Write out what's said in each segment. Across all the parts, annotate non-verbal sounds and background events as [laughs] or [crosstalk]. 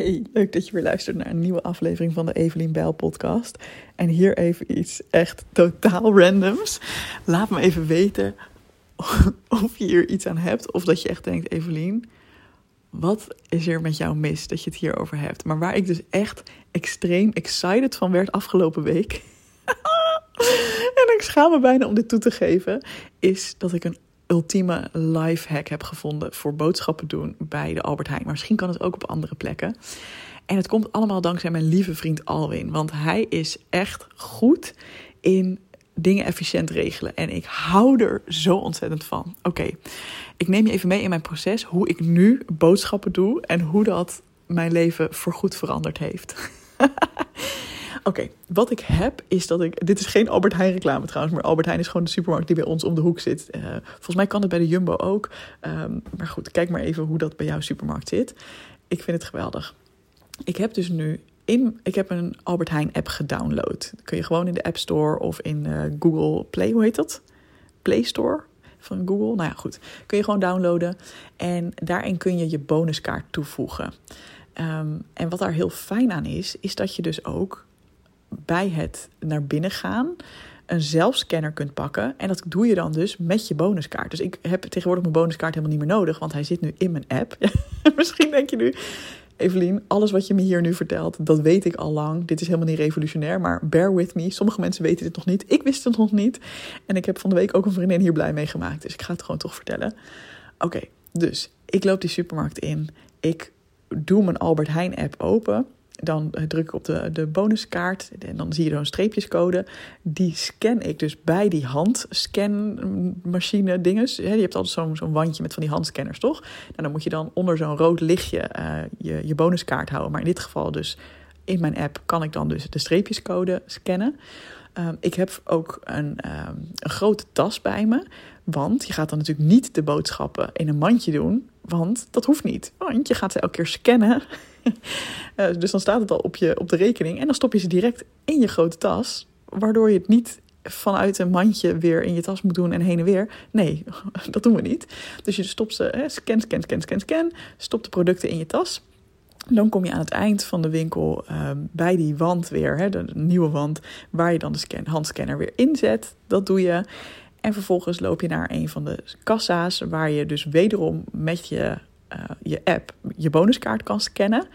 Hey, leuk dat je weer luistert naar een nieuwe aflevering van de Evelien Bijl podcast. En hier even iets echt totaal randoms. Laat me even weten [laughs] of je hier iets aan hebt of dat je echt denkt, Evelien, wat is er met jou mis dat je het hierover hebt? Maar waar ik dus echt extreem excited van werd afgelopen week. [laughs] en ik schaam me bijna om dit toe te geven, is dat ik een ultieme life hack heb gevonden voor boodschappen doen bij de Albert Heijn. Maar misschien kan het ook op andere plekken. En het komt allemaal dankzij mijn lieve vriend Alwin. Want hij is echt goed in dingen efficiënt regelen. En ik hou er zo ontzettend van. Oké, ik neem je even mee in mijn proces. Hoe ik nu boodschappen doe. En hoe dat mijn leven voorgoed veranderd heeft. [laughs] Oké, wat ik heb is dat ik. Dit is geen Albert Heijn reclame trouwens, maar Albert Heijn is gewoon de supermarkt die bij ons om de hoek zit. Uh, volgens mij kan het bij de Jumbo ook. Um, maar goed, kijk maar even hoe dat bij jouw supermarkt zit. Ik vind het geweldig. Ik heb dus nu. In, ik heb een Albert Heijn app gedownload. kun je gewoon in de App Store of in uh, Google Play, hoe heet dat? Play Store van Google. Nou ja, goed. Kun je gewoon downloaden. En daarin kun je je bonuskaart toevoegen. Um, en wat daar heel fijn aan is, is dat je dus ook bij het naar binnen gaan een zelfscanner kunt pakken. En dat doe je dan dus met je bonuskaart. Dus ik heb tegenwoordig mijn bonuskaart helemaal niet meer nodig, want hij zit nu in mijn app. [laughs] Misschien denk je nu, Evelien, alles wat je me hier nu vertelt, dat weet ik al lang. Dit is helemaal niet revolutionair, maar bear with me. Sommige mensen weten dit nog niet. Ik wist het nog niet. En ik heb van de week ook een vriendin hier blij mee gemaakt. Dus ik ga het gewoon toch vertellen. Oké, dus ik loop die supermarkt in. Ik doe mijn Albert Heijn app open dan druk ik op de, de bonuskaart en dan zie je zo'n streepjescode. Die scan ik dus bij die handscanmachine dinges. Je hebt altijd zo'n zo'n wandje met van die handscanners, toch? Nou, dan moet je dan onder zo'n rood lichtje uh, je, je bonuskaart houden. Maar in dit geval dus in mijn app kan ik dan dus de streepjescode scannen. Um, ik heb ook een, um, een grote tas bij me. Want je gaat dan natuurlijk niet de boodschappen in een mandje doen. Want dat hoeft niet. Want je gaat ze elke keer scannen uh, [laughs] dus dan staat het al op, je, op de rekening. En dan stop je ze direct in je grote tas. Waardoor je het niet vanuit een mandje weer in je tas moet doen en heen en weer. Nee, [laughs] dat doen we niet. Dus je stopt ze, hè, scan, scan, scan, scan, scan. Stop de producten in je tas. Dan kom je aan het eind van de winkel uh, bij die wand weer, hè, de, de, nieuwe wand, waar je dan de scan, handscanner weer inzet. Dat doe je. En vervolgens loop je naar een van de kassa's, waar je dus wederom met je uh, je app je bonuskaart kan scannen.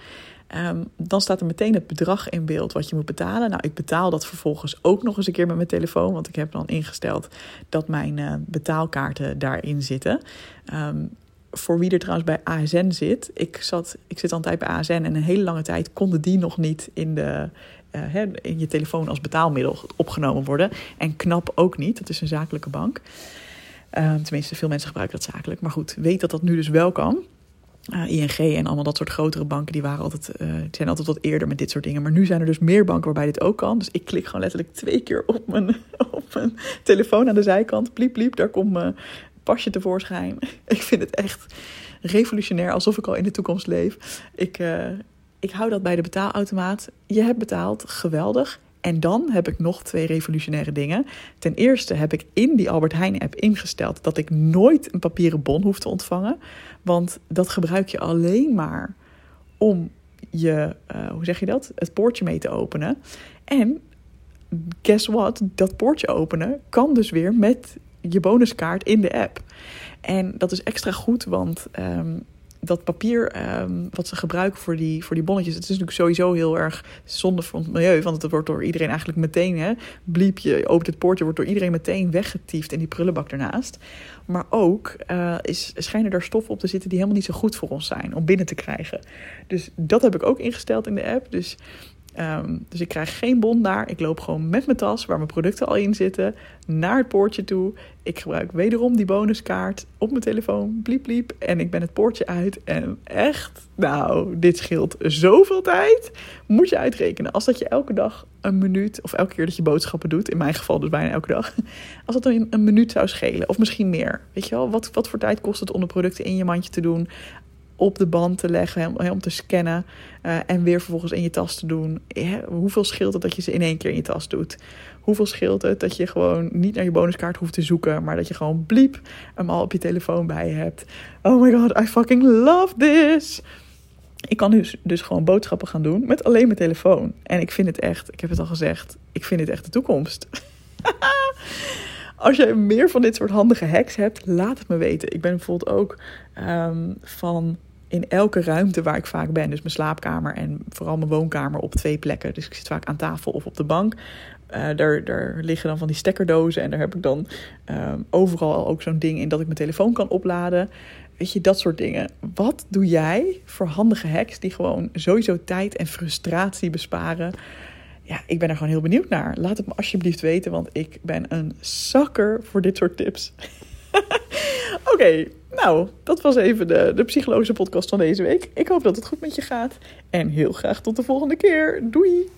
Um, dan staat er meteen het bedrag in beeld wat je moet betalen. Nou, ik betaal dat vervolgens ook nog eens een keer met mijn telefoon. Want ik heb dan ingesteld dat mijn uh, betaalkaarten daarin zitten. Um, voor wie er trouwens bij ASN zit. Ik, zat, ik zit al een tijd bij ASN en een hele lange tijd konden die nog niet in, de, uh, in je telefoon als betaalmiddel opgenomen worden. En KNAP ook niet, dat is een zakelijke bank. Uh, tenminste, veel mensen gebruiken dat zakelijk. Maar goed, weet dat dat nu dus wel kan. Uh, ING en allemaal dat soort grotere banken, die waren altijd, uh, zijn altijd wat eerder met dit soort dingen. Maar nu zijn er dus meer banken waarbij dit ook kan. Dus ik klik gewoon letterlijk twee keer op mijn, [laughs] op mijn telefoon aan de zijkant. Bliep, bliep, daar komt mijn pasje tevoorschijn. [laughs] Ik vind het echt revolutionair, alsof ik al in de toekomst leef. Ik, uh, ik hou dat bij de betaalautomaat. Je hebt betaald, geweldig. En dan heb ik nog twee revolutionaire dingen. Ten eerste heb ik in die Albert Heijn app ingesteld dat ik nooit een papieren bon hoef te ontvangen. Want dat gebruik je alleen maar om je, uh, hoe zeg je dat? Het poortje mee te openen. En guess what? Dat poortje openen kan dus weer met je bonuskaart in de app. En dat is extra goed, want um, dat papier um, wat ze gebruiken voor die, voor die bonnetjes, het is natuurlijk sowieso heel erg zonde voor het milieu. Want het wordt door iedereen eigenlijk meteen, hè, bliep je, opent het poortje, wordt door iedereen meteen weggetiefd in die prullenbak ernaast. Maar ook uh, is, schijnen er stoffen op te zitten die helemaal niet zo goed voor ons zijn om binnen te krijgen. Dus dat heb ik ook ingesteld in de app. Dus Um, dus ik krijg geen bon daar. Ik loop gewoon met mijn tas, waar mijn producten al in zitten, naar het poortje toe. Ik gebruik wederom die bonuskaart op mijn telefoon, bliep bliep. En ik ben het poortje uit. En echt, nou, dit scheelt zoveel tijd. Moet je uitrekenen. Als dat je elke dag een minuut, of elke keer dat je boodschappen doet, in mijn geval dus bijna elke dag. [laughs] Als dat dan een minuut zou schelen, of misschien meer. Weet je wel, wat, wat voor tijd kost het om de producten in je mandje te doen? Op de band te leggen, om te scannen uh, en weer vervolgens in je tas te doen. Hoeveel scheelt het dat je ze in één keer in je tas doet? Hoeveel scheelt het dat je gewoon niet naar je bonuskaart hoeft te zoeken, maar dat je gewoon bliep hem al op je telefoon bij hebt? Oh my god, I fucking love this! ik kan dus, dus gewoon boodschappen gaan doen met alleen mijn telefoon. En ik vind het echt, ik heb het al gezegd, ik vind het echt de toekomst. [laughs] Als je meer van dit soort handige hacks hebt, laat het me weten. Ik ben bijvoorbeeld ook ehm, van in elke ruimte waar ik vaak ben, dus mijn slaapkamer en vooral mijn woonkamer op twee plekken. Dus ik zit vaak aan tafel of op de bank. Uh, daar, daar liggen dan van die stekkerdozen en daar heb ik dan ehm, overal ook zo'n ding in dat ik mijn telefoon kan opladen. Weet je, dat soort dingen. Wat doe jij voor handige hacks die gewoon sowieso tijd en frustratie besparen? Ja, ik ben er gewoon heel benieuwd naar. Laat het me alsjeblieft weten, want ik ben een zakker voor dit soort tips. [laughs] Oké, nou, dat was even de, de psychologische podcast van deze week. Ik hoop dat het goed met je gaat. En heel graag tot de volgende keer. Doei!